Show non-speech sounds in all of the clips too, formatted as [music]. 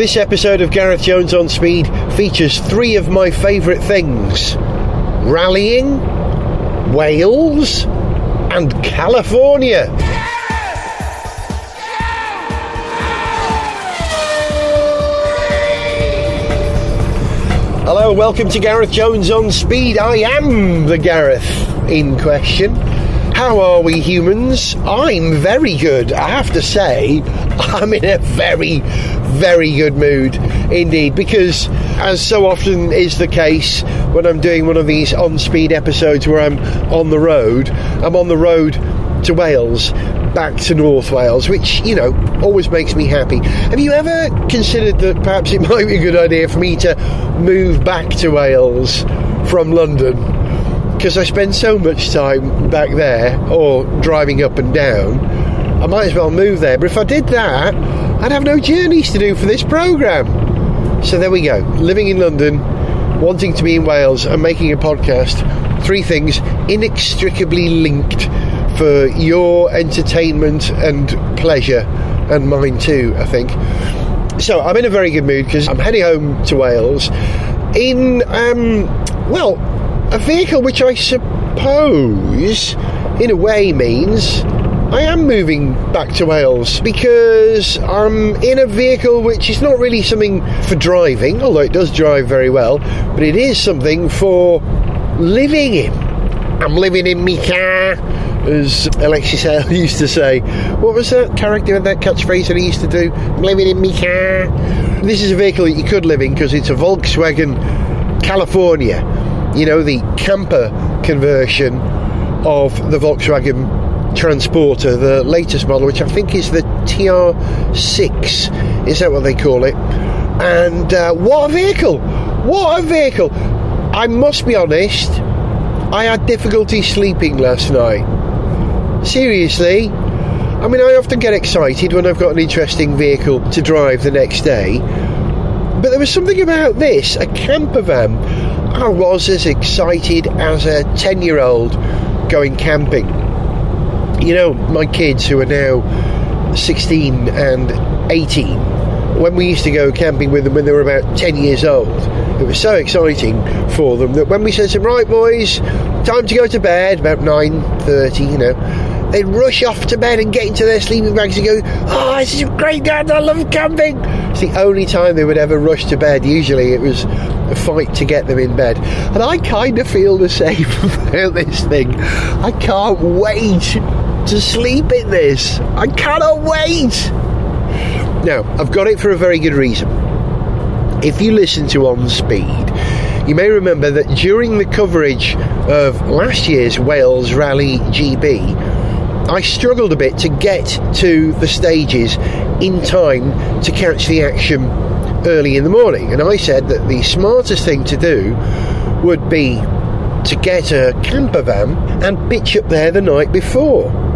This episode of Gareth Jones on Speed features three of my favourite things rallying, Wales, and California. Hello, welcome to Gareth Jones on Speed. I am the Gareth in question. How are we humans? I'm very good. I have to say, [laughs] I'm in a very, very good mood indeed because, as so often is the case when I'm doing one of these on speed episodes where I'm on the road, I'm on the road to Wales, back to North Wales, which, you know, always makes me happy. Have you ever considered that perhaps it [laughs] might be a good idea for me to move back to Wales from London? because I spend so much time back there or driving up and down, I might as well move there. But if I did that, I'd have no journeys to do for this programme. So there we go. Living in London, wanting to be in Wales, and making a podcast. Three things inextricably linked for your entertainment and pleasure, and mine too, I think. So I'm in a very good mood because I'm heading home to Wales in, um, well, a vehicle which I suppose, in a way, means I am moving back to Wales because I'm in a vehicle which is not really something for driving, although it does drive very well, but it is something for living in. I'm living in me car, as Alexis [laughs] Hale used to say. What was that character in that catchphrase that he used to do? I'm living in me car. This is a vehicle that you could live in because it's a Volkswagen California you know, the camper conversion of the Volkswagen Transporter, the latest model, which I think is the TR6. Is that what they call it? And uh, what a vehicle! What a vehicle! I must be honest, I had difficulty sleeping last night. Seriously. I mean, I often get excited when I've got an interesting vehicle to drive the next day. But there was something about this, a camper van I was as excited as a 10 year old going camping. You know, my kids who are now 16 and 18, when we used to go camping with them when they were about 10 years old, it was so exciting for them that when we said to them, right boys, time to go to bed, about 9.30, you know, they'd rush off to bed and get into their sleeping bags and go, oh, this is great, Dad, I love camping. It's the only time they would ever rush to bed. Usually it was a fight to get them in bed. And I kind of feel the same [laughs] about this thing. I can't wait to sleep in this. I cannot wait. Now, I've got it for a very good reason. If you listen to On Speed, you may remember that during the coverage of last year's Wales Rally GB, I struggled a bit to get to the stages in time to catch the action early in the morning. And I said that the smartest thing to do would be to get a camper van and pitch up there the night before.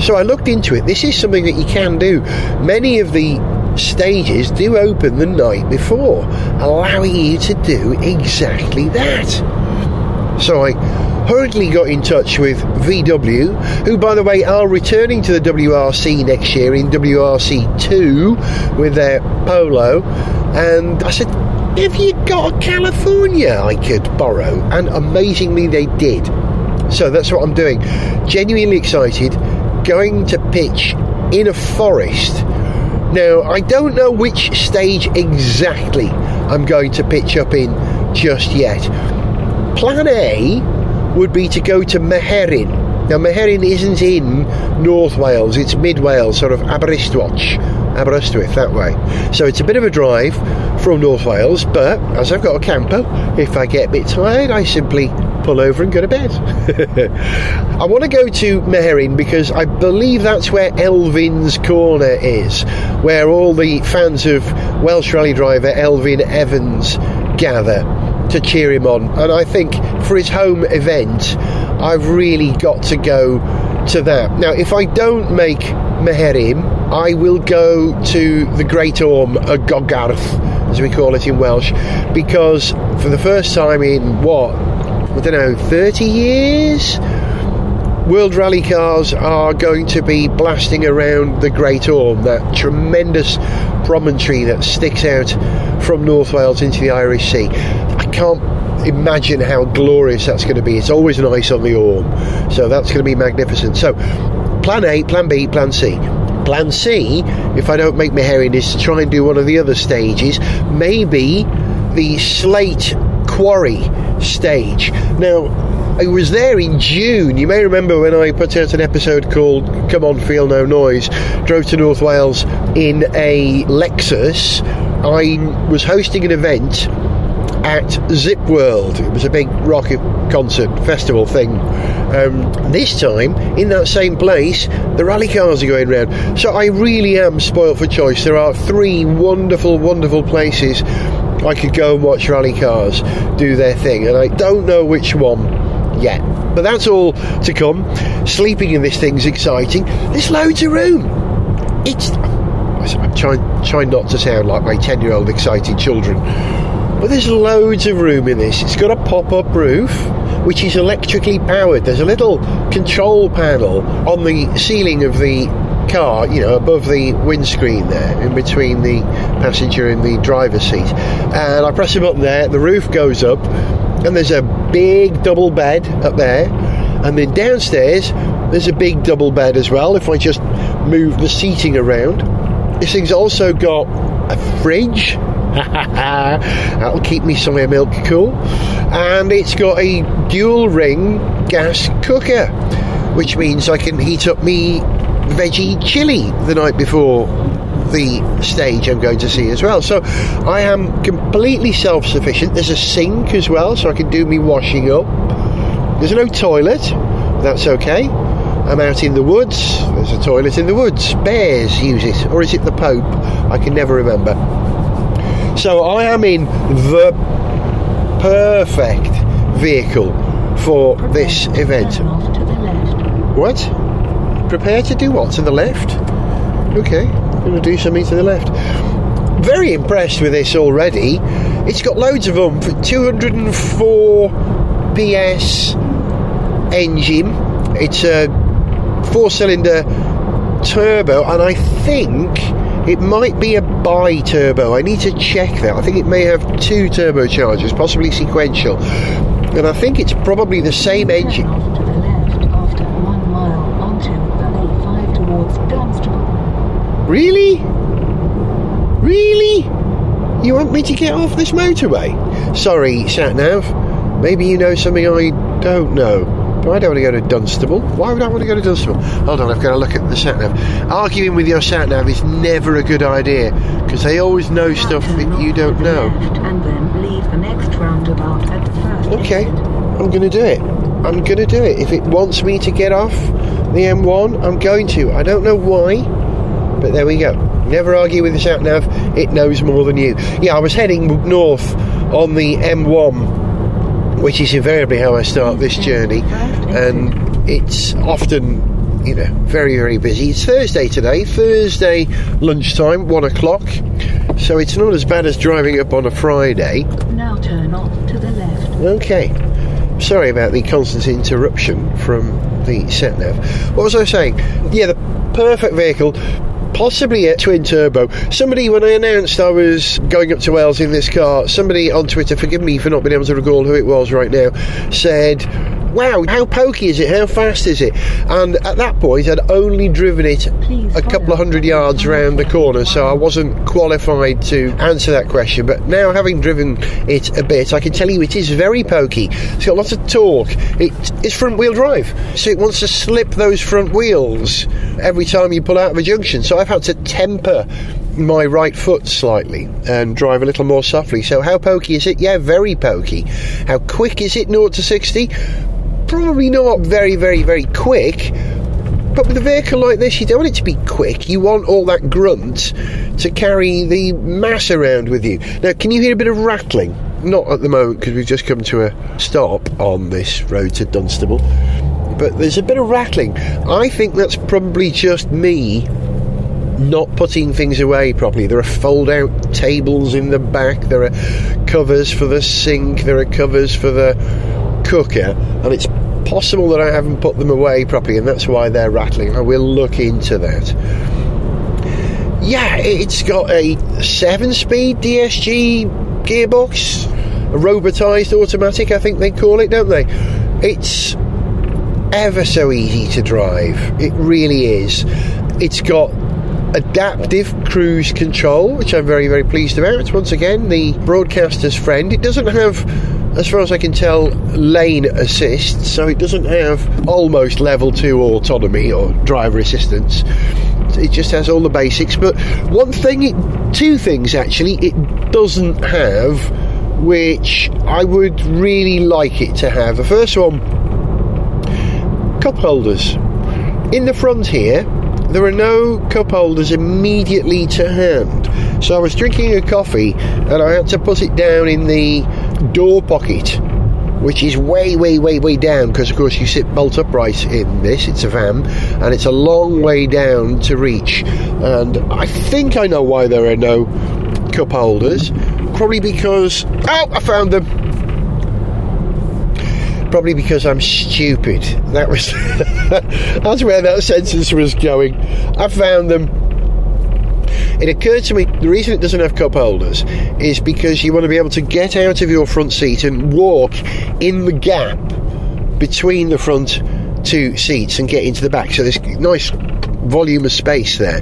So I looked into it. This is something that you can do. Many of the stages do open the night before, allowing you to do exactly that. So I hurriedly got in touch with VW, who, by the way, are returning to the WRC next year in WRC2 with their Polo. And I said, Have you got a California I could borrow? And amazingly, they did. So that's what I'm doing. Genuinely excited, going to pitch in a forest. Now, I don't know which stage exactly I'm going to pitch up in just yet. Plan A would be to go to Myherin. Now, Myherin isn't in North Wales, it's mid Wales, sort of Aberystwyth, Aberystwyth, that way. So it's a bit of a drive from North Wales, but as I've got a camper, if I get a bit tired, I simply pull over and go to bed. [laughs] I want to go to Myherin because I believe that's where Elfyn's Corner is, where all the fans of Welsh rally driver Elfyn Evans gather to cheer him on. And I think for his home event, I've really got to go to that. Now, if I don't make Myherin, I will go to the Great Orme, Y Gogarth, as we call it in Welsh, because for the first time in what, I don't know, 30 years, World Rally cars are going to be blasting around the Great Orme, that tremendous promontory that sticks out from North Wales into the Irish Sea. I can't imagine how glorious that's going to be. It's always nice on the Orme, so that's going to be magnificent. So, plan A, plan B, plan C. Plan C, if I don't make Myherin, is to try and do one of the other stages. Maybe the Slate Quarry stage. Now, I was there in June. You may remember when I put out an episode called Come On Feel No Noise, drove to North Wales in a Lexus. I was hosting an event at Zip World. It was a big rock concert festival thing. Um, this time, in that same place, the rally cars are going round. So I really am spoilt for choice. There are three wonderful, wonderful places I could go and watch rally cars do their thing, and I don't know which one yet. But that's all to come. Sleeping in this thing's exciting. There's loads of room. It's. I'm trying, trying not to sound like my 10 year old excited children. But there's loads of room in this. It's got a pop up roof, which is electrically powered. There's a little control panel on the ceiling of the car, you know, above the windscreen there, in between the passenger and the driver's seat. And I press a button there, the roof goes up, and there's a big double bed up there. And then downstairs, there's a big double bed as well, if I just move the seating around. This thing's also got a fridge. [laughs] That'll keep me some somewhere milk cool. And it's got a dual ring gas cooker, which means I can heat up me veggie chili the night before the stage I'm going to see as well. So I am completely self sufficient. There's a sink as well, so I can do me washing up. There's no toilet, that's okay. I'm out in the woods, there's a toilet in the woods. Bears use it, or is it the Pope? I can never remember. So I am in the perfect vehicle for this event. What? Prepare to do what? To the left? Okay, I'm going to do something to the left. Very impressed with this already. It's got loads of them. 204 PS engine. It's a four cylinder turbo, and I think it might be a bi turbo. I need to check that. I think it may have two turbochargers, possibly sequential. And I think it's probably the same engine. Really? Really? You want me to get off this motorway? Sorry, Satnav. Maybe you know something I don't know. But I don't want to go to Dunstable. Why would I want to go to Dunstable? Hold on, I've got to look at the sat nav. Arguing with your sat nav is never a good idea because they always know stuff that you don't know. And then leave the next roundabout at first. Okay. I'm going to do it. I'm going to do it. If it wants me to get off the M1, I'm going to. I don't know why, but there we go. Never argue with the sat nav, it knows more than you. Yeah, I was heading north on the M1, which is invariably how I start this journey, and it's often, you know, very, very busy. It's Thursday today, Thursday lunchtime, one o'clock, so it's not as bad as driving up on a Friday. Now turn off to the left. Okay. Sorry about the constant interruption from the sat nav. What was I saying? Yeah, the perfect vehicle. Possibly a twin turbo. Somebody, when I announced I was going up to Wales in this car, somebody on Twitter, forgive me for not being able to recall who it was right now, said, Wow, how pokey is it? How fast is it? And at that point, I'd only driven it Please a couple of hundred yards round the corner, so I wasn't qualified to answer that question. But now, having driven it a bit, I can tell you it is very pokey. It's got lots of torque. It is front wheel drive, so it wants to slip those front wheels every time you pull out of a junction. So I've had to temper my right foot slightly and drive a little more softly. So how pokey is it? Yeah, very pokey. How quick is it 0 to 60? Probably not very, very, very quick. But with a vehicle like this, you don't want it to be quick. You want all that grunt to carry the mass around with you. Now, can you hear a bit of rattling? Not at the moment because we've just come to a stop on this road to Dunstable. But there's a bit of rattling. I think that's probably just me not putting things away properly. There are fold out tables in the back, there are covers for the sink, there are covers for the cooker, and it's possible that I haven't put them away properly, and that's why they're rattling. I will look into that. Yeah, it's got a seven-speed DSG gearbox, a robotized automatic, I think they call it, don't they? It's ever so easy to drive. It really is. It's got adaptive cruise control, which I'm very, very pleased about. Once again, the broadcaster's friend. It doesn't have, as far as I can tell, lane assist, so it doesn't have almost level 2 autonomy or driver assistance. It just has all the basics. But one thing, it, two things actually, it doesn't have, which I would really like it to have. The first one, cup holders. In the front here, there are no cup holders immediately to hand. So I was drinking a coffee and I had to put it down in the door pocket, which is way, way, way, way down because, of course, you sit bolt upright in this. It's a van and it's a long way down to reach. And I think I know why there are no cup holders. Probably because. Oh, I found them! probably because I'm stupid. That was [laughs] that's where that sentence was going. I found them. It occurred to me the reason it doesn't have cup holders is because you want to be able to get out of your front seat and walk in the gap between the front two seats and get into the back. So there's nice volume of space there.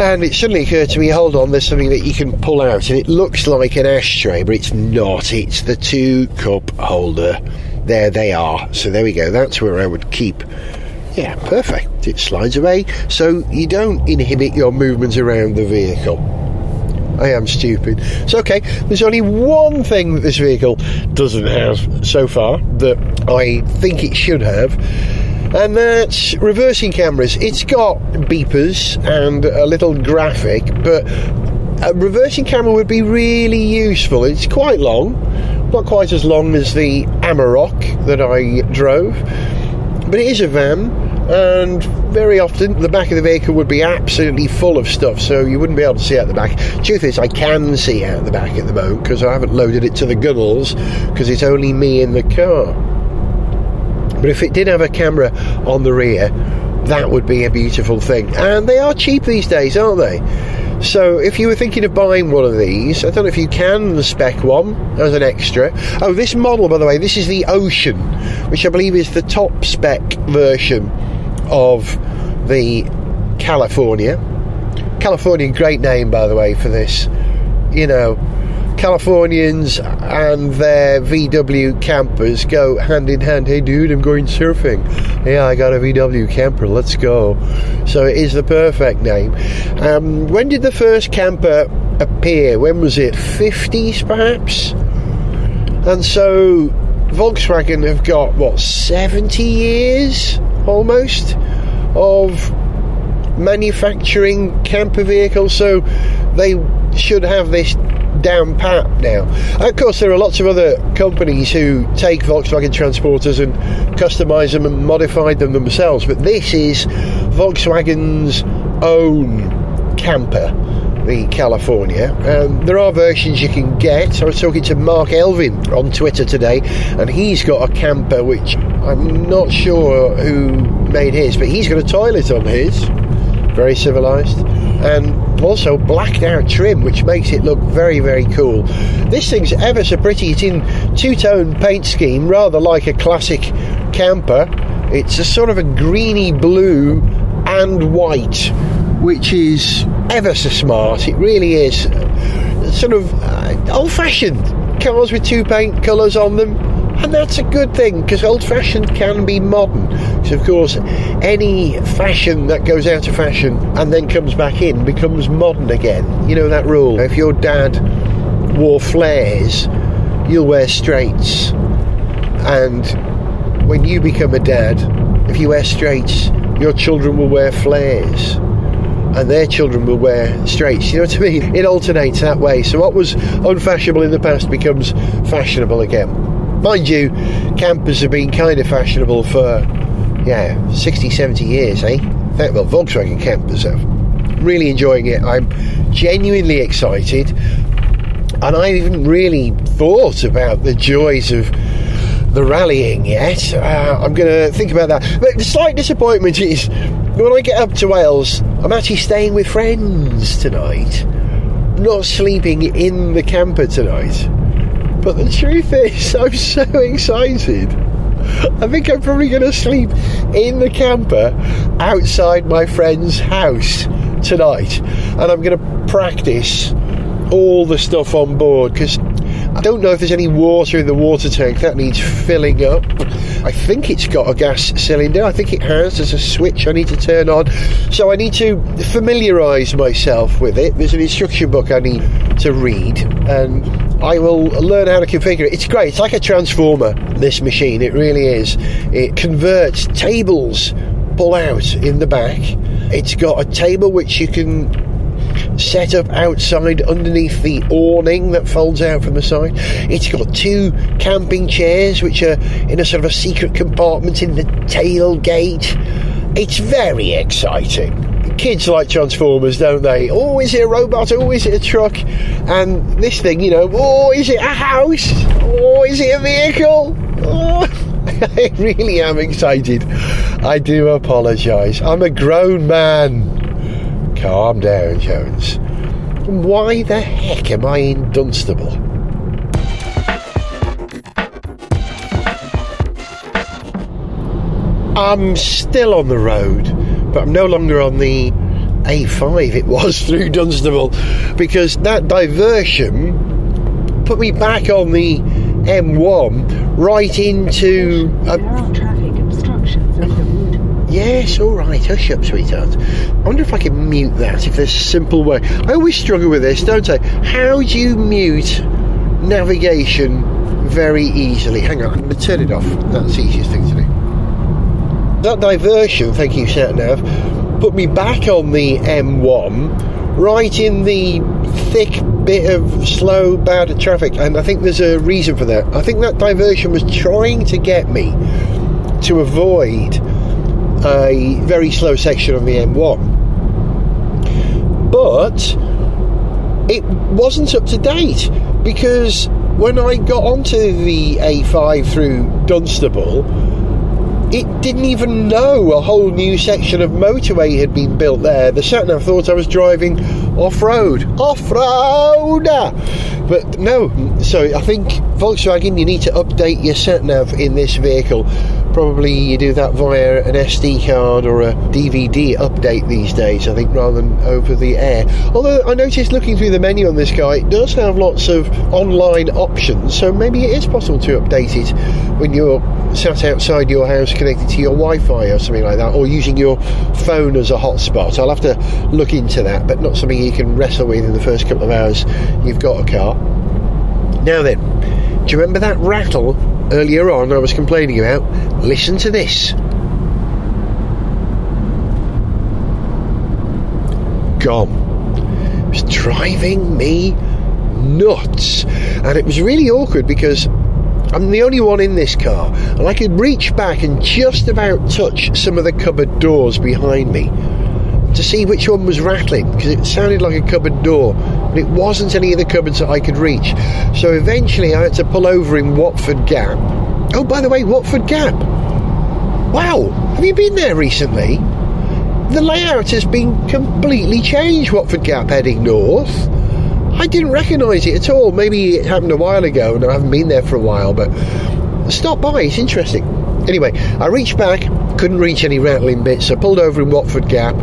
And it suddenly occurred to me, hold on, there's something that you can pull out, and it looks like an ashtray, but it's not. It's the two cup holder. There they are. So there we go. That's where I would keep. Yeah, perfect. It slides away, so you don't inhibit your movements around the vehicle. I am stupid. So, okay, there's only one thing that this vehicle doesn't have so far that I think it should have and that's reversing cameras. It's got beepers and a little graphic, but a reversing camera would be really useful. It's quite long, not quite as long as the Amarok that I drove, but it is a van, and very often the back of the vehicle would be absolutely full of stuff, so you wouldn't be able to see out the back. Truth is, I can see out the back at the moment because I haven't loaded it to the gunnels because it's only me in the car. But if it did have a camera on the rear, that would be a beautiful thing. And they are cheap these days, aren't they? So if you were thinking of buying one of these, I don't know if you can spec one as an extra. Oh, this model, by the way, this is the Ocean, which I believe is the top spec version of the California. California, great name, by the way, for this. You know, Californians and their VW campers go hand in hand. Hey, dude, I'm going surfing. Yeah, I got a VW camper. Let's go. So it is the perfect name. Um, when did the first camper appear? When was it? 50s, perhaps? And so Volkswagen have got, what, 70 years almost of manufacturing camper vehicles. So they should have this down pat now. Of course, there are lots of other companies who take Volkswagen transporters and customise them and modify them themselves, but this is Volkswagen's own camper. The California. Um, there are versions you can get. I was talking to Mark Elvin on Twitter today, and he's got a camper which I'm not sure who made his, but he's got a toilet on his. Very civilised and also blacked out trim, which makes it look very, very cool. This thing's ever so pretty. It's in two tone paint scheme, rather like a classic camper. It's a sort of a greeny blue and white, which is ever so smart. It really is. Sort of uh, old fashioned cars with two paint colours on them and that's a good thing because old fashioned can be modern. So, of course, any fashion that goes out of fashion and then comes back in becomes modern again. You know that rule. If your dad wore flares, you'll wear straights. And when you become a dad, if you wear straights, your children will wear flares and their children will wear straights. You know what I mean? It alternates that way. So what was unfashionable in the past becomes fashionable again. Mind you, campers have been kind of fashionable for, yeah, 60, 70 years, eh? Well, Volkswagen campers have. Really enjoying it. I'm genuinely excited. And I haven't really thought about the joys of the rallying yet. Uh, I'm going to think about that. But the slight disappointment is when I get up to Wales, I'm actually staying with friends tonight, not sleeping in the camper tonight. But the truth is, [laughs] I'm so excited. I think I'm probably going to sleep in the camper outside my friend's house tonight, and I'm going to practice all the stuff on board because I don't know if there's any water in the water tank that needs filling up. I think it's got a gas cylinder. I think it has. There's a switch I need to turn on. So I need to familiarise myself with it. There's an instruction book I need to read, and I will learn how to configure it. It's great. It's like a transformer, this machine. It really is. It converts tables pull out in the back. It's got a table which you can set up outside underneath the awning that folds out from the side. It's got two camping chairs which are in a sort of a secret compartment in the tailgate. It's very exciting. Kids like Transformers, don't they? Oh, is it a robot? Oh, is it a truck? And this thing, you know, oh, is it a house? Oh, is it a vehicle? Oh. [laughs] I really am excited. I do apologise. I'm a grown man. Calm down, Jones. Why the heck am I in Dunstable? I'm still on the road, but I'm no longer on the A5 it was [laughs] through Dunstable because that diversion put me back on the M1 right into. There are traffic obstructions over wood. Yes, all right. Hush up, sweetheart. I wonder if I can mute that. If there's a simple way. I always struggle with this, don't I? How do you mute navigation very easily? Hang on, I'm going to turn it off. That's the easiest thing to do. That diversion, thank you, SatNav, put me back on the M1, right in the thick bit of slow, bad traffic, and I think there's a reason for that. I think that diversion was trying to get me to avoid a very slow section on the M1, but it wasn't up to date because when I got onto the A5 through Dunstable, it didn't even know a whole new section of motorway had been built there. The sat nav thought I was driving off road. Off road! But no, so I think Volkswagen, you need to update your sat nav in this vehicle. Probably you do that via an SD card or a DVD update these days, I think, rather than over the air. Although I noticed looking through the menu on this guy, it does have lots of online options, so maybe it is possible to update it when you're sat outside your house connected to your Wi-Fi or something like that, or using your phone as a hotspot. I'll have to look into that, but not something you can wrestle with in the first couple of hours you've got a car. Now then, do you remember that rattle earlier on I was complaining about? Listen to this. Gone. It was driving me nuts. And it was really awkward because I'm the only one in this car, and I could reach back and just about touch some of the cupboard doors behind me to see which one was rattling because it sounded like a cupboard door, but it wasn't any of the cupboards that I could reach. So eventually, I had to pull over in Watford Gap. Oh, by the way, Watford Gap. Wow, have you been there recently? The layout has been completely changed. Watford Gap heading north. I didn't recognise it at all. Maybe it happened a while ago and I haven't been there for a while, but stop by, it's interesting. Anyway, I reached back, couldn't reach any rattling bits, so I pulled over in Watford Gap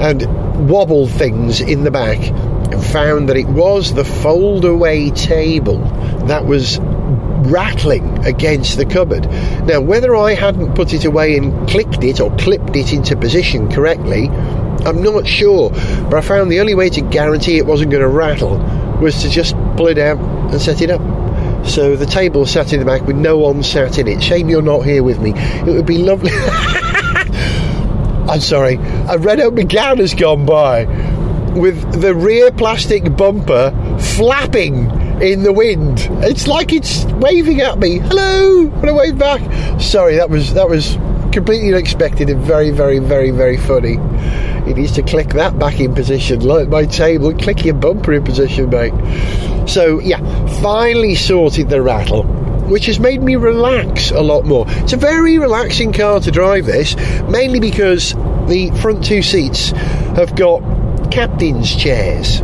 and wobbled things in the back and found that it was the fold away table that was rattling against the cupboard. Now, whether I hadn't put it away and clicked it or clipped it into position correctly, I'm not sure, but I found the only way to guarantee it wasn't going to rattle was to just pull it out and set it up. So the table sat in the back with no one sat in it. Shame you're not here with me. It would be lovely. [laughs] I'm sorry. A red Renault Megane has gone by with the rear plastic bumper flapping in the wind. It's like it's waving at me. Hello, and I wave back. Sorry, that was that was completely unexpected and very, very, very, very funny. It needs to click that back in position, like my table. Click your bumper in position, mate. So yeah, finally sorted the rattle. which has made me relax a lot more. It's a very relaxing car to drive this, mainly because the front two seats have got captain's chairs.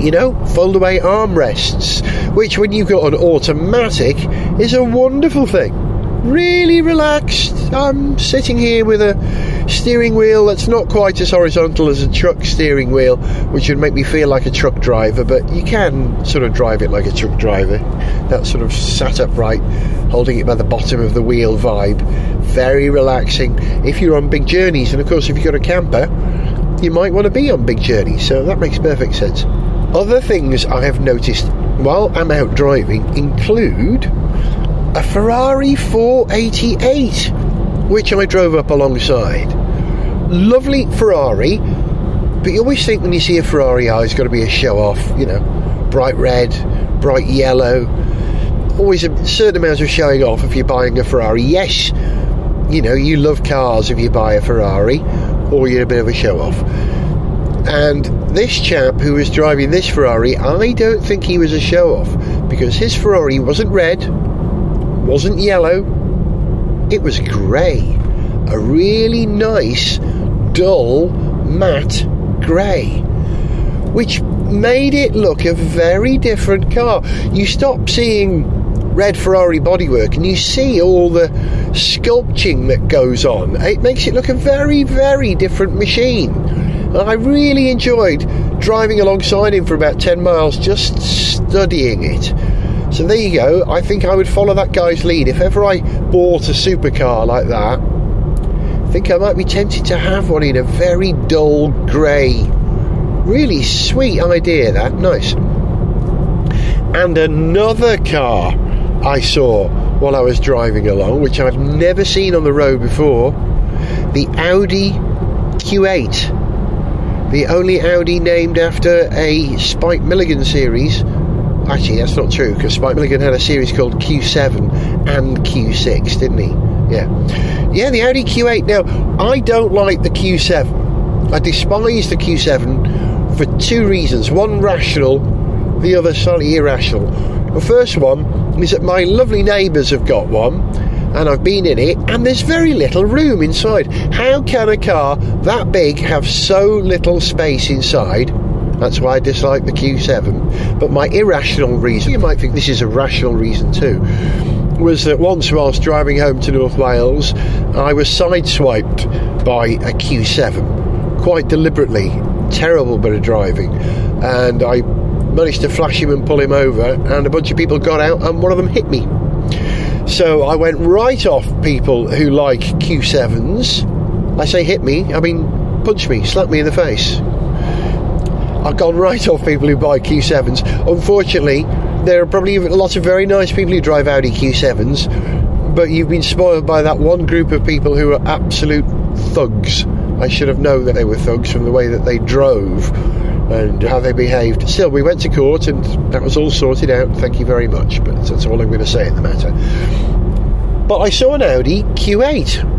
You know, fold away armrests, which when you've got an automatic is a wonderful thing. Really relaxed. I'm sitting here with a steering wheel that's not quite as horizontal as a truck steering wheel, which would make me feel like a truck driver, but you can sort of drive it like a truck driver. That sort of sat upright, holding it by the bottom of the wheel vibe. Very relaxing if you're on big journeys, and of course, if you've got a camper, you might want to be on big journeys, so that makes perfect sense. Other things I have noticed while I'm out driving include a Ferrari 488, which I drove up alongside. Lovely Ferrari, but you always think when you see a Ferrari, oh, it's got to be a show off, you know, bright red, bright yellow. Always a certain amount of showing off if you're buying a Ferrari. Yes, you know, you love cars if you buy a Ferrari, or you're a bit of a show off. And this chap who was driving this Ferrari, I don't think he was a show off because his Ferrari wasn't red, wasn't yellow, it was grey. A really nice, dull, matte grey. Which made it look a very different car. You stop seeing red Ferrari bodywork and you see all the sculpting that goes on. It makes it look a very, very different machine. And I really enjoyed driving alongside him for about 10 miles just studying it. So there you go. I think I would follow that guy's lead. If ever I bought a supercar like that, I think I might be tempted to have one in a very dull grey. Really sweet idea, that. Nice. And another car I saw while I was driving along, which I've never seen on the road before the Audi Q8 the only Audi named after a Spike Milligan series. Actually, that's not true because Spike Milligan had a series called Q7 and Q6, didn't he? Yeah. Yeah, the Audi Q8. Now, I don't like the Q7. I despise the Q7 for two reasons. One rational, the other slightly irrational. The first one is that my lovely neighbours have got one and I've been in it, and there's very little room inside. How can a car that big have so little space inside? That's why I dislike the Q7. But my irrational reason, you might think this is a rational reason too, was that once whilst driving home to North Wales, I was sideswiped by a Q7 quite deliberately. Terrible bit of driving, and I managed to flash him and pull him over, and a bunch of people got out, and one of them hit me. So I went right off people who like Q7s. I say hit me, I mean punch me, slap me in the face. I've gone right off people who buy Q7s. Unfortunately, there are probably a lot of very nice people who drive Audi Q7s, but you've been spoiled by that one group of people who are absolute thugs. I should have known that they were thugs from the way that they drove and how they behaved. Still, we went to court and that was all sorted out. Thank you very much. But that's all I'm going to say in the matter. But I saw an Audi Q8.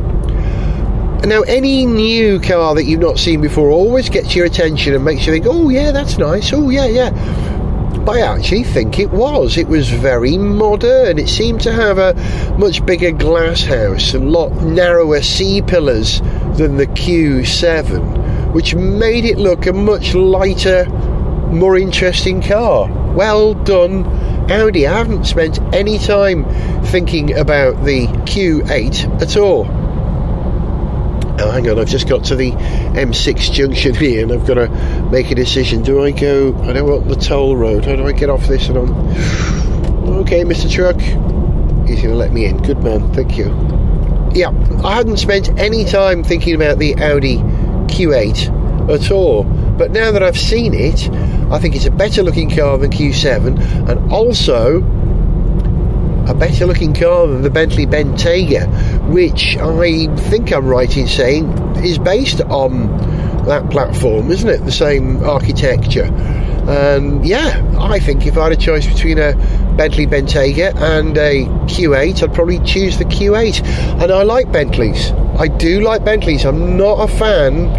Now, any new car that you've not seen before always gets your attention and makes you think, oh, yeah, that's nice. Oh, yeah, yeah. I actually think it was. It was very modern. It seemed to have a much bigger glass house and lot narrower C pillars than the Q7 which made it look a much lighter, more interesting car. Well done, Audi. I haven't spent any time thinking about the Q8 at all. Oh, hang on, I've just got to the M6 junction here and I've got to make a decision. Do I go, I don't want the toll road, how do I get off this and on? Okay, Mr. Truck, he's going to let me in. Good man, thank you. Yeah, I hadn't spent any time thinking about the Audi Q8 at all. But now that I've seen it, I think it's a better looking car than Q7 and also a better looking car than the Bentley Bentayga, which I think I'm right in saying is based on that platform, isn't it? The same architecture. And yeah, I think if I had a choice between a Bentley Bentayga and a Q8, I'd probably choose the Q8. And I like Bentleys. I do like Bentleys. I'm not a fan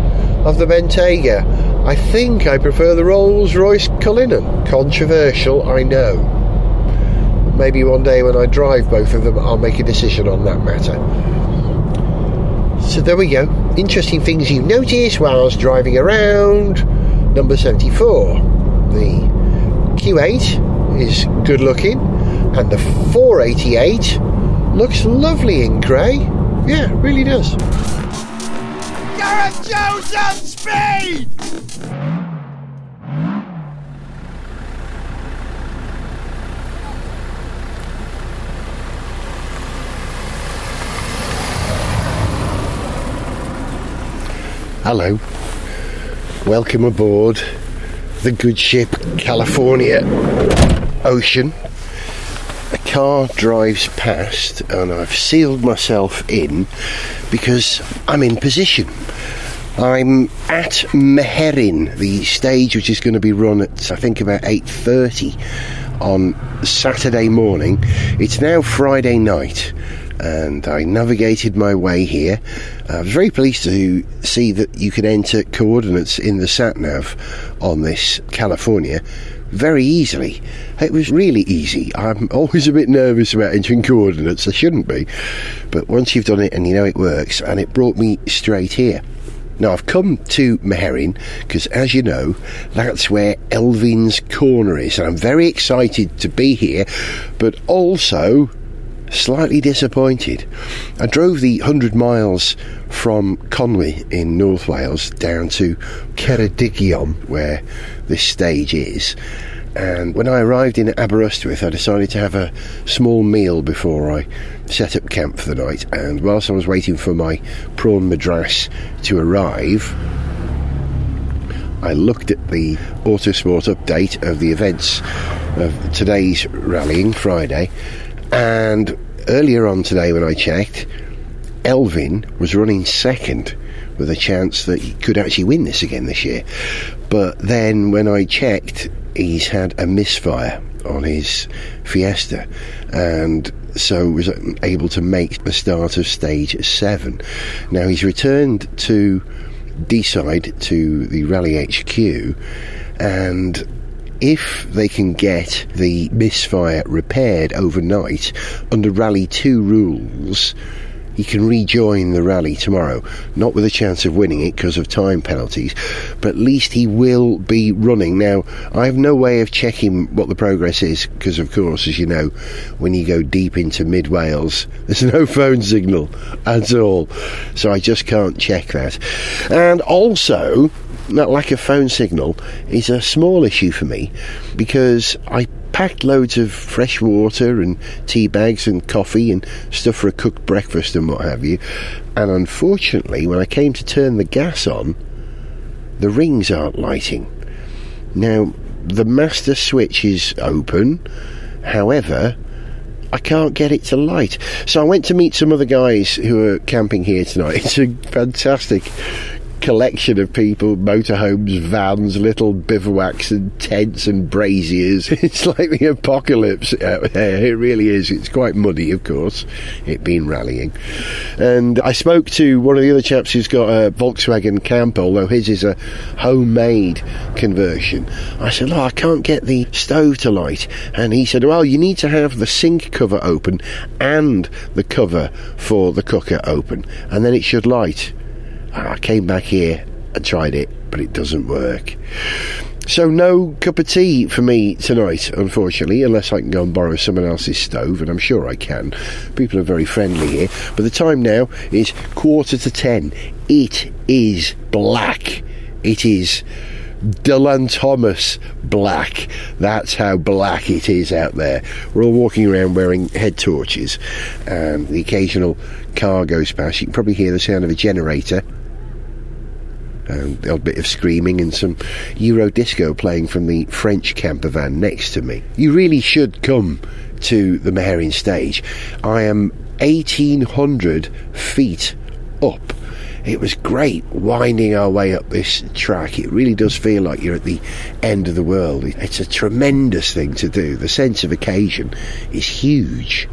of the Bentayga. I think I prefer the Rolls Royce Cullinan. Controversial, I know. Maybe one day when I drive both of them, I'll make a decision on that matter. So there we go. Interesting things you notice was driving around. Number 74. The Q8 is good looking, and the 488 looks lovely in grey. Yeah, really does. Gareth Jones on speed! Hello. Welcome aboard the good ship California Ocean. A car drives past and I've sealed myself in because I'm in position. I'm at Myherin, the stage which is going to be run at I think about 8:30 on Saturday morning. It's now Friday night and I navigated my way here. Uh, I was very pleased to see that you can enter coordinates in the sat nav on this California very easily. It was really easy. I'm [laughs] always a bit nervous about entering coordinates, I shouldn't be, but once you've done it and you know it works, and it brought me straight here. Now, I've come to Myherin because, as you know, that's where Elfyn's Corner is, and I'm very excited to be here, but also slightly disappointed. I drove the 100 miles from Conwy in North Wales down to Ceredigion, where this stage is. And when I arrived in Aberystwyth, I decided to have a small meal before I set up camp for the night. And whilst I was waiting for my prawn madras to arrive, I looked at the Autosport update of the events of today's rallying, Friday, and earlier on today when I checked, Elfyn was running second with a chance that he could actually win this again this year. But then when I checked, he's had a misfire on his Fiesta and so was able to make the start of stage 7. Now he's returned to Deeside to the Rally HQ and if they can get the misfire repaired overnight under Rally 2 rules, he can rejoin the rally tomorrow. Not with a chance of winning it because of time penalties, but at least he will be running. Now, I have no way of checking what the progress is because, of course, as you know, when you go deep into mid Wales, [laughs] there's no phone signal at all. So I just can't check that. And also, that lack of phone signal is a small issue for me because I packed loads of fresh water and tea bags and coffee and stuff for a cooked breakfast and what have you. And unfortunately, when I came to turn the gas on, the rings aren't lighting. Now, the master switch is open, however, I can't get it to light. So I went to meet some other guys who are camping here tonight. [laughs] It's a fantastic collection of people, motorhomes, vans, little bivouacs and tents and braziers. [laughs] It's like the apocalypse out there. It really is. It's quite muddy, of course, it being rallying. And I spoke to one of the other chaps who's got a Volkswagen camper, although his is a homemade conversion. I said, Oh, I can't get the stove to light. And he said, Well, you need to have the sink cover open and the cover for the cooker open, and then it should light. I came back here and tried it, but it doesn't work. So no cup of tea for me tonight, unfortunately, unless I can go and borrow someone else's stove, and I'm sure I can. People are very friendly here. But the time now is quarter to ten. It is black. It is Dylan Thomas black. That's how black it is out there. We're all walking around wearing head torches, and the occasional car goes past. You can probably hear the sound of a generator Um, the odd bit of screaming and some Euro disco playing from the French camper van next to me. You really should come to the Myherin stage. I am 1800 feet up. It was great winding our way up this track. It really does feel like you're at the end of the world. It's a tremendous thing to do. The sense of occasion is huge.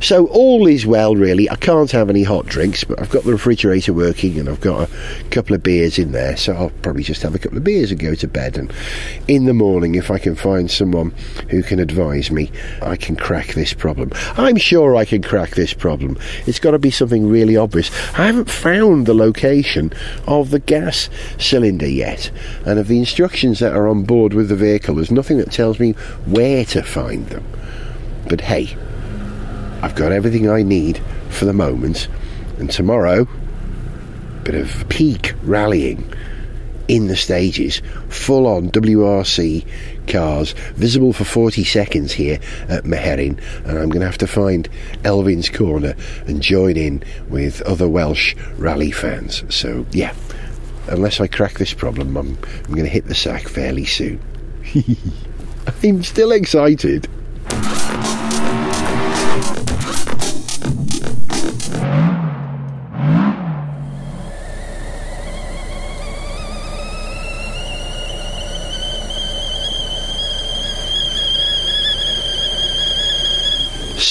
So all is well, really. I can't have any hot drinks, but I've got the refrigerator working and I've got a couple of beers in there, so I'll probably just have a couple of beers and go to bed. And in the morning, if I can find someone who can advise me, I can crack this problem. I'm sure I can crack this problem. It's got to be something really obvious. I haven't found the location of the gas cylinder yet, and of the instructions that are on board with the vehicle, there's nothing that tells me where to find them. But hey, I've got everything I need for the moment, and tomorrow, bit of peak rallying in the stages, full on WRC cars, visible for 40 seconds here at Myherin, and I'm going to have to find Elfyn's Corner and join in with other Welsh rally fans. So, yeah, unless I crack this problem, I'm, I'm going to hit the sack fairly soon. [laughs] I'm still excited.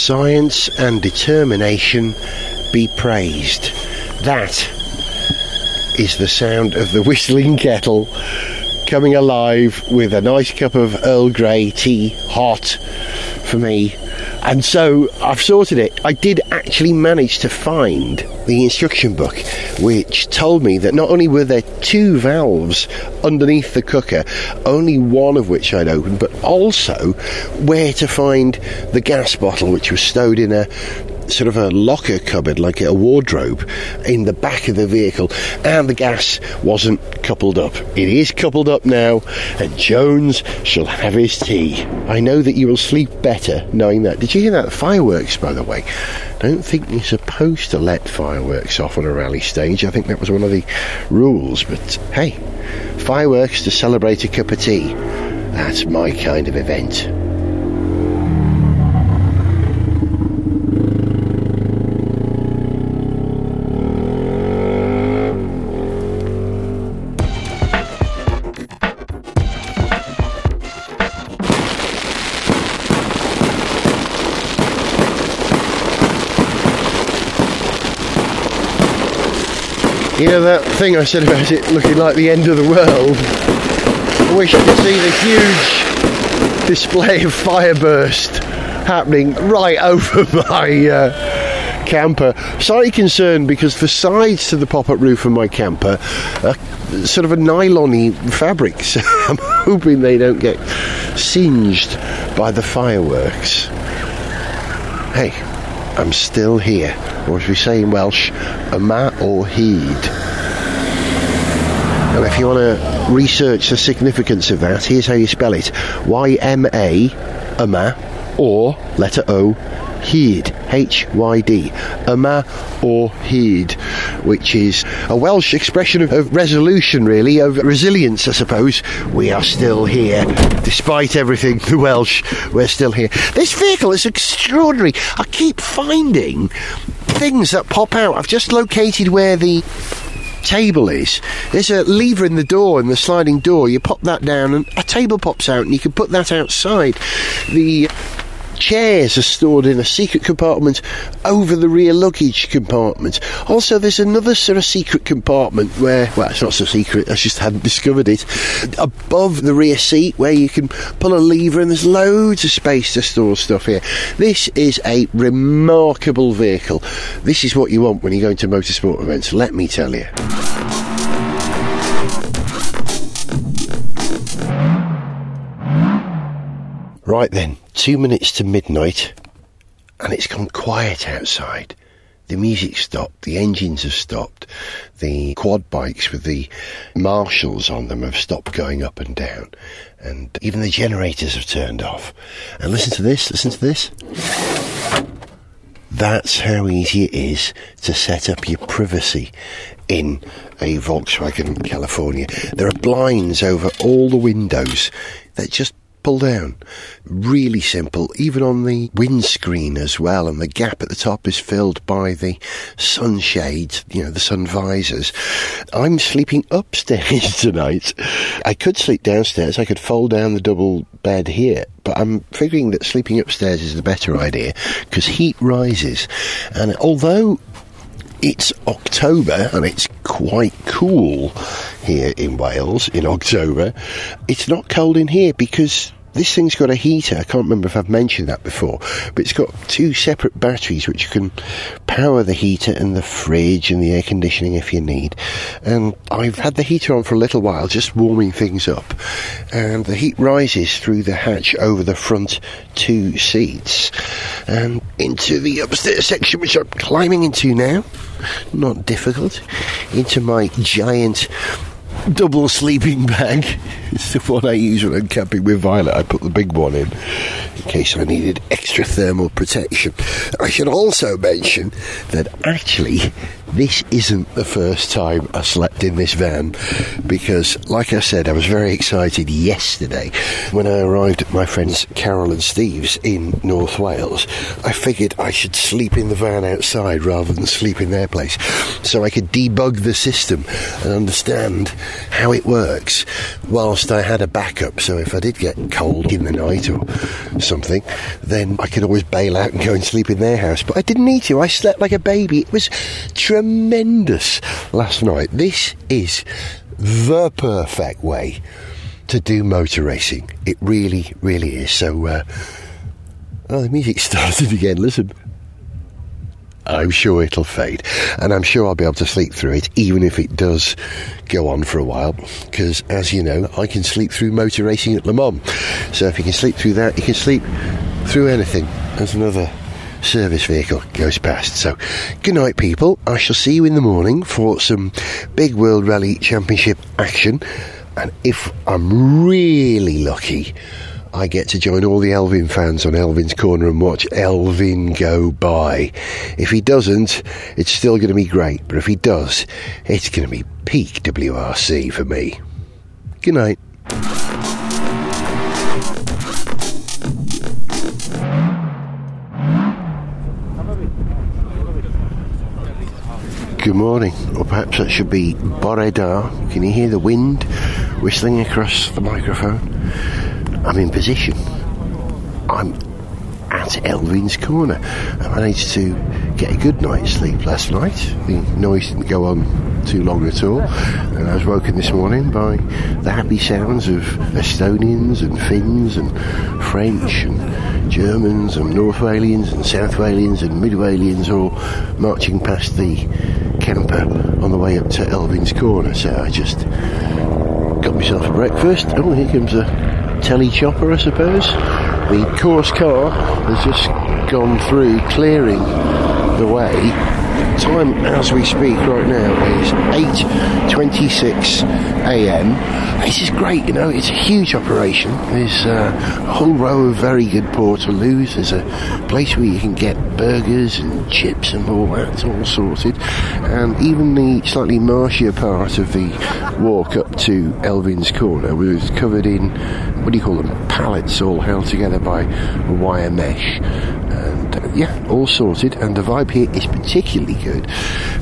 Science and determination be praised. That is the sound of the [laughs] whistling kettle coming alive with a nice cup of Earl Grey tea, hot for me. And so I've sorted it. I did actually manage to find the instruction book, which told me that not only were there two valves underneath the cooker, only one of which I'd opened, but also where to find the gas bottle, which was stowed in a sort of a locker cupboard, like a wardrobe, in the back of the vehicle, and the gas wasn't coupled up. It is coupled up now, and Jones shall have his tea. I know that you will sleep better knowing that. Did you hear that? Fireworks, by the way. Don't think you're supposed to let fireworks off on a rally stage. I think that was one of the rules, but hey, fireworks to celebrate a cup of tea. That's my kind of event. You know that thing I said about it looking like the end of the world? I wish you could see the huge display of fireburst happening right [laughs] over my uh, camper. Slightly concerned because the sides to the pop-up roof of my camper are sort of a nylon fabric, [laughs] so I'm hoping they don't get singed by the fireworks. Hey, I'm still here, or as we say in Welsh, yma o hyd. And if you want to research the significance of that, here's how you spell it: Y-M-A, yma, or letter O, hyd, H-Y-D, yma or hyd, which is a Welsh expression of, of resolution, really, of resilience, I suppose. We are still here, despite everything. [laughs] The Welsh, we're still here. This vehicle is extraordinary. I keep finding things that pop out. I've just located where the table is. There's a lever in the door, in the sliding door. You pop that down, and a table pops out, and you can put that outside. The chairs are stored in a secret compartment over the rear luggage compartment. Also, there's another sort of secret compartment where, well, it's not so secret, I just hadn't discovered it, above the rear seat where you can pull a lever and there's loads of space to store stuff here. This is a remarkable vehicle. This is what you want when you go into motorsport events, let me tell you. Right then, two minutes to midnight, and it's gone quiet outside. The music stopped, the engines have stopped, the quad bikes with the marshals on them have stopped going up and down, and even the generators have turned off. And listen to this, listen to this. That's how easy it is to set up your privacy in a Volkswagen California. There are blinds over all the windows that just pull down. Really simple, even on the windscreen as well, and the gap at the top is filled by the sunshades, you know, the sun visors. I'm sleeping upstairs [laughs] tonight. I could sleep downstairs, I could fold down the double bed here, but I'm figuring that sleeping upstairs is the better idea because heat rises. And although it's October and it's quite cool here in Wales in October. It's not cold in here because this thing's got a heater. I can't remember if I've mentioned that before, but it's got two separate batteries which can power the heater and the fridge and the air conditioning if you need. And I've had the heater on for a little while, just warming things up. And the heat rises through the hatch over the front two seats and into the upstairs section, which I'm climbing into now. Not difficult. Into my giant double sleeping bag. It's the one I use when I'm camping with Violet. I put the big one in in case I needed extra thermal protection. I should also mention that actually this isn't the first time I slept in this van because, like I said, I was very excited yesterday when I arrived at my friends Carol and Steve's in North Wales. I figured I should sleep in the van outside rather than sleep in their place so I could debug the system and understand how it works whilst I had a backup. So if I did get cold in the night or something, then I could always bail out and go and sleep in their house. But I didn't need to. I slept like a baby. It was tremendous last night. This is the perfect way to do motor racing. It really, really is. So, uh, oh, the music [laughs] started again. Listen. I'm sure it'll fade, and I'm sure I'll be able to sleep through it, even if it does go on for a while. Because, as you know, I can sleep through motor racing at Le Mans. So if you can sleep through that, you can sleep through anything. There's another service vehicle goes past. So, good night, people. I shall see you in the morning for some big World Rally Championship action. And if I'm really lucky, I get to join all the Elfyn fans on Elfyn's Corner and watch Elfyn go by. If he doesn't, it's still going to be great. But if he does, it's going to be peak WRC for me. Good night. Good morning, or perhaps that should be Boredar. Can you hear the wind whistling across the microphone? I'm in position. I'm at Elfyn's Corner. I managed to get a good night's sleep last night. The noise didn't go on too long at all. And I was woken this morning by the happy sounds of Estonians and Finns and French and Germans and North Walians and South Walians and Mid Walians all marching past the camper on the way up to Elfyn's Corner. So I just got myself a breakfast. Oh, here comes a telly chopper, I suppose. The course car has just gone through, clearing the way. Time as we speak right now is 8:26 a.m. This is great, you know. It's a huge operation. There's a whole row of very good portaloos. There's a place where you can get burgers and chips and all that, all sorted. And even the slightly marshier part of the walk up to Elfyn's Corner was covered in what do you call them? Pallets, all held together by wire mesh. Yeah, all sorted. And the vibe here is particularly good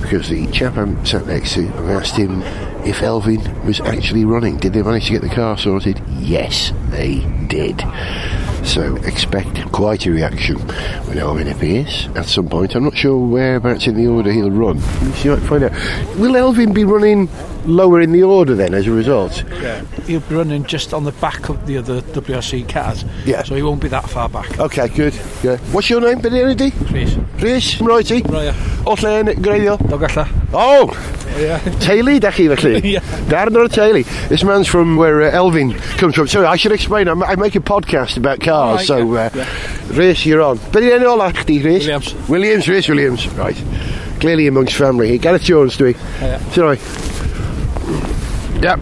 because the chap I'm sat next to, I asked him if Elfyn was actually running. Did they manage to get the car sorted? Yes, they did. So expect quite a reaction when Elfyn appears at some point. I'm not sure whereabouts in the order he'll run. You might find out. Will Elfyn be running lower in the order then as a result? Yeah, he'll be running just on the back of the other WRC cars. Yeah. So he won't be that far back. Okay, good. Yeah. What's your name, Benedict? Please. Rhys, righty. Right, O lle yn greiddio? Dogalla. Oh! Yeah. [laughs] Teulu, da chi felly? Yeah. Darn o'r teulu. This man's from where uh, Elfyn comes from. Sorry, I should explain. I'm, I make a podcast about cars, Right, so uh, yeah, Rhys, you're on. Be di enw ola chdi, Rhys? Williams. Williams, Rhys Williams. Right. Clearly amongst family. Gareth Jones, do we? Yeah. Sorry. Yep.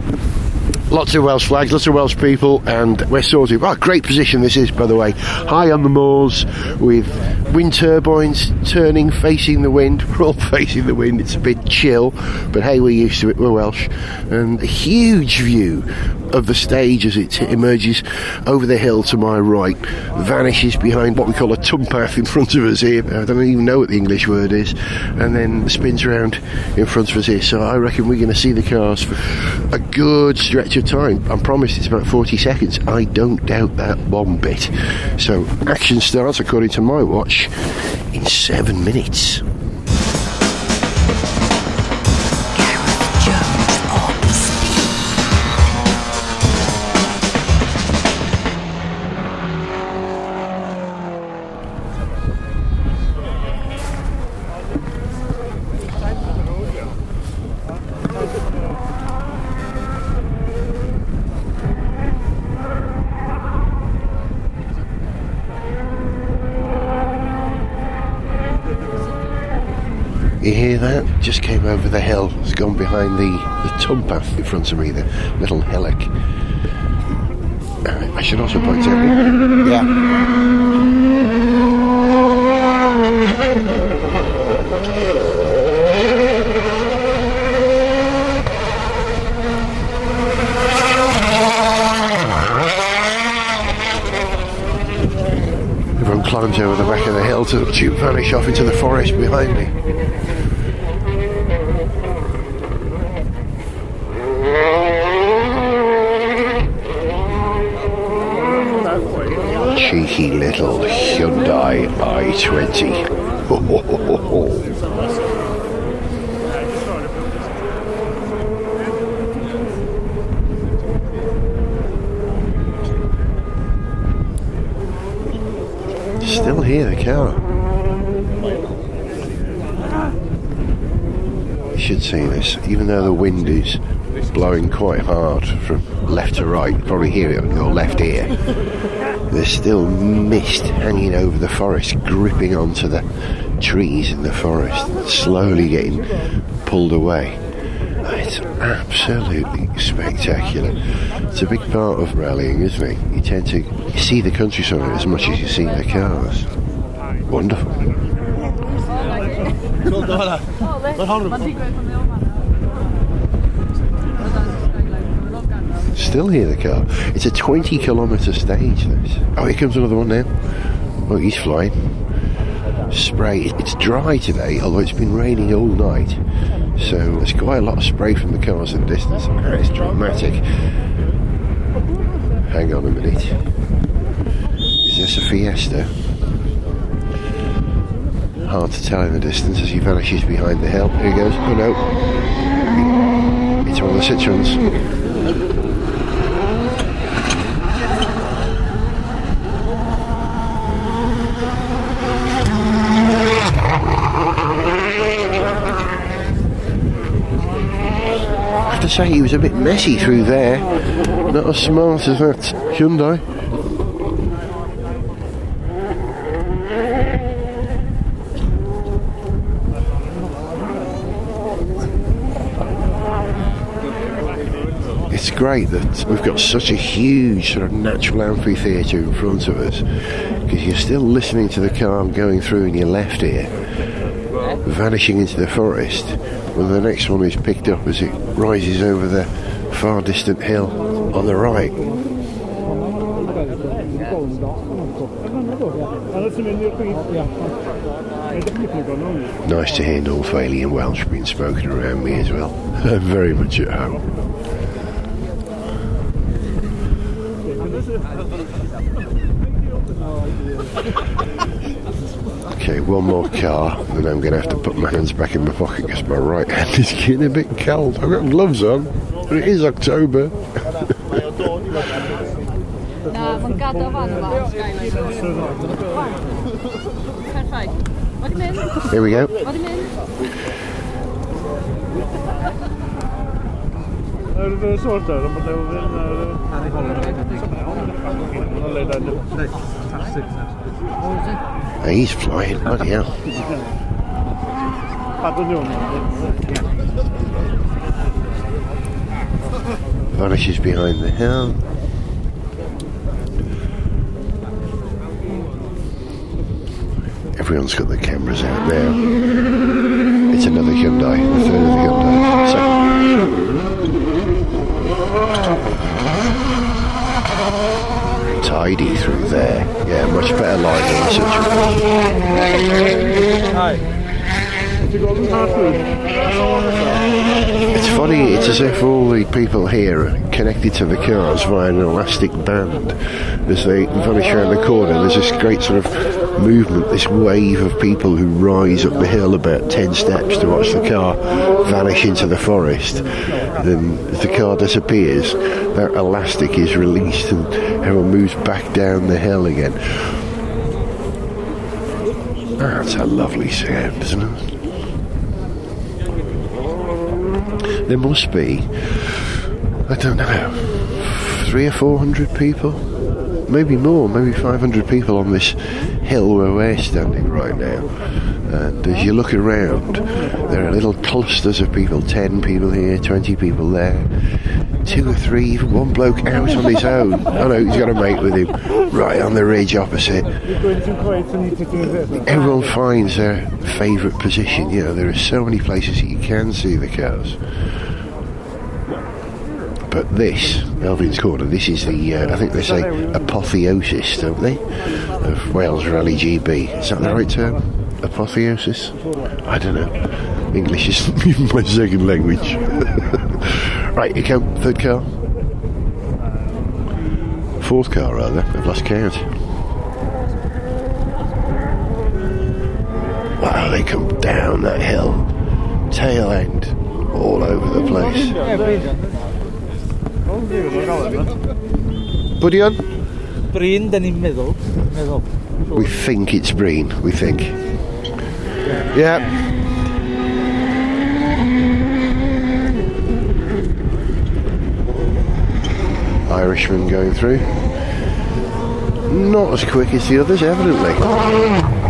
Lots of Welsh flags, lots of Welsh people, and we're sorted. Oh, great position this is, by the way. High on the moors with wind turbines turning, facing the wind. [laughs] We're all facing the wind. It's a bit chill, but hey, we're used to it. We're Welsh. And a huge view of the stage as it emerges over the hill to my right, vanishes behind what we call a tumpath in front of us here. I don't even know what the English word is, and then spins around in front of us here. So I reckon we're going to see the cars for a good stretch of time. I'm promised it's about 40 seconds. I don't doubt that one bit. So action starts, according to my watch, in seven minutes. You hear that? Just came over the hill. It's gone behind the, the tumpath in front of me, the little hillock. I should also point out. Yeah. Everyone climbs over the back of the hill to vanish off into the forest behind me. Cheeky little Hyundai i20. Ho, ho, ho, ho, ho. Still here, the car. You should see this, even though the wind is blowing quite hard from left to right, probably hear it on your left ear. There's still mist hanging over the forest, gripping onto the trees in the forest, slowly getting pulled away. It's absolutely spectacular. It's a big part of rallying, isn't it? You tend to see the countryside as much as you see the cars. Wonderful. Still hear the car. It's a 20 kilometre stage, this. Oh, here comes another one now. Oh, he's flying. Spray. It's dry today, although it's been raining all night. So there's quite a lot of spray from the cars in the distance. It's dramatic. Hang on a minute. Is this a Fiesta? Hard to tell in the distance as he vanishes behind the hill. Here he goes. Oh no. It's one of the Citroens. Say he was a bit messy through there. Not as smart as that Hyundai. It's great that we've got such a huge sort of natural amphitheatre in front of us because you're still listening to the car going through in your left ear, vanishing into the forest, when the next one is picked up as it rises over the far distant hill on the right. Nice to hear North Walian Welsh being spoken around me as well. I'm [laughs] very much at home. Okay, one more car, then I'm going to have to put my hands back in my pocket because my right hand is getting a bit cold. I've got gloves on, but it is October. Ja, mancata vanno va. Perfekt. Vad är Here we go. Vad är det Det är svårt där, men det var väl... Han är där. He's flying, bloody hell. Vanishes behind the hill. Everyone's got their cameras out there. It's another Hyundai, the third of the Hyundai. So, tidy through there. Yeah, much better line than the Citroen. It's funny, it's as if all the people here are connected to the cars via an elastic band. As they vanish around the corner, there's this great sort of movement, this wave of people who rise up the hill about 10 steps to watch the car vanish into the forest. Then, the car disappears, that elastic is released and everyone moves back down the hill again. That's a lovely sound, isn't it? There must be, I don't know, three or four hundred people, maybe more, maybe 500 people on this hill where we're standing right now. And as you look around, there are little clusters of people 10 people here, 20 people there, two or three, even one bloke out on his own. I know he's got a mate with him right on the ridge opposite. Everyone finds their favourite position. You know, there are so many places that you can see the cars. But this, Elfyn's Corner, this is the, uh, I think they say apotheosis, don't they? Of Wales Rally GB. Is that the right term? Apotheosis? I don't know. English is [laughs] my second language. [laughs] right, you come, third car? Fourth car, rather. I've lost count. Wow, they come down that hill. Tail end. All over the place. Buddy on? Bryn, da ni'n meddwl. meddwl. We think it's Breen. We think. Yeah. Irishman going through. Not as quick as the others, evidently.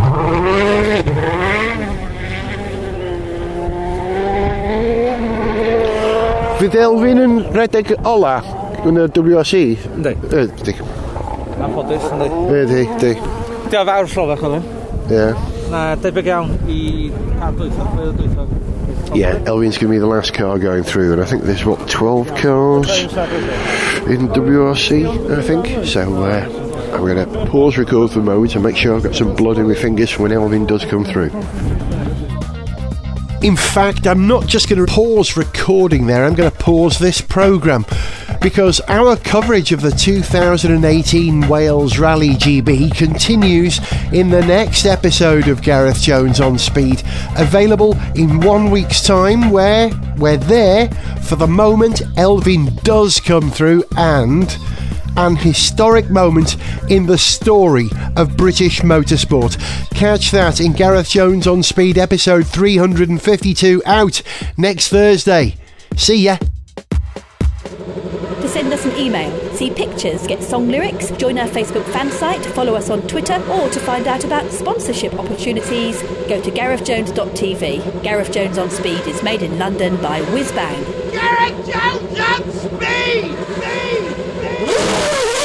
Fydd Elfyn yn redeg ola yn y WRC? Ne. Ydy. Na ffodus, ynddi. ydy, ynddi. Diolch fawr Slovach, oedd Ie. Na, debyg iawn i pan dwythog. Yeah, Elvin's going to be the last car going through, and I think there's what 12 cars in WRC, I think. So uh, I'm going to pause record for a moment and make sure I've got some blood in my fingers when Elvin does come through. In fact, I'm not just going to pause recording there, I'm going to pause this programme because our coverage of the 2018 Wales Rally GB continues in the next episode of Gareth Jones on Speed, available in one week's time, where we're there for the moment Elfyn does come through and an historic moment in the story of British motorsport. Catch that in Gareth Jones on Speed episode 352 out next Thursday. See ya. To send us an email, see pictures, get song lyrics, join our Facebook fan site, follow us on Twitter, or to find out about sponsorship opportunities, go to garethjones.tv. Gareth Jones on Speed is made in London by Whizbang. Gareth Jones on speed! Speed! Speed! Uh!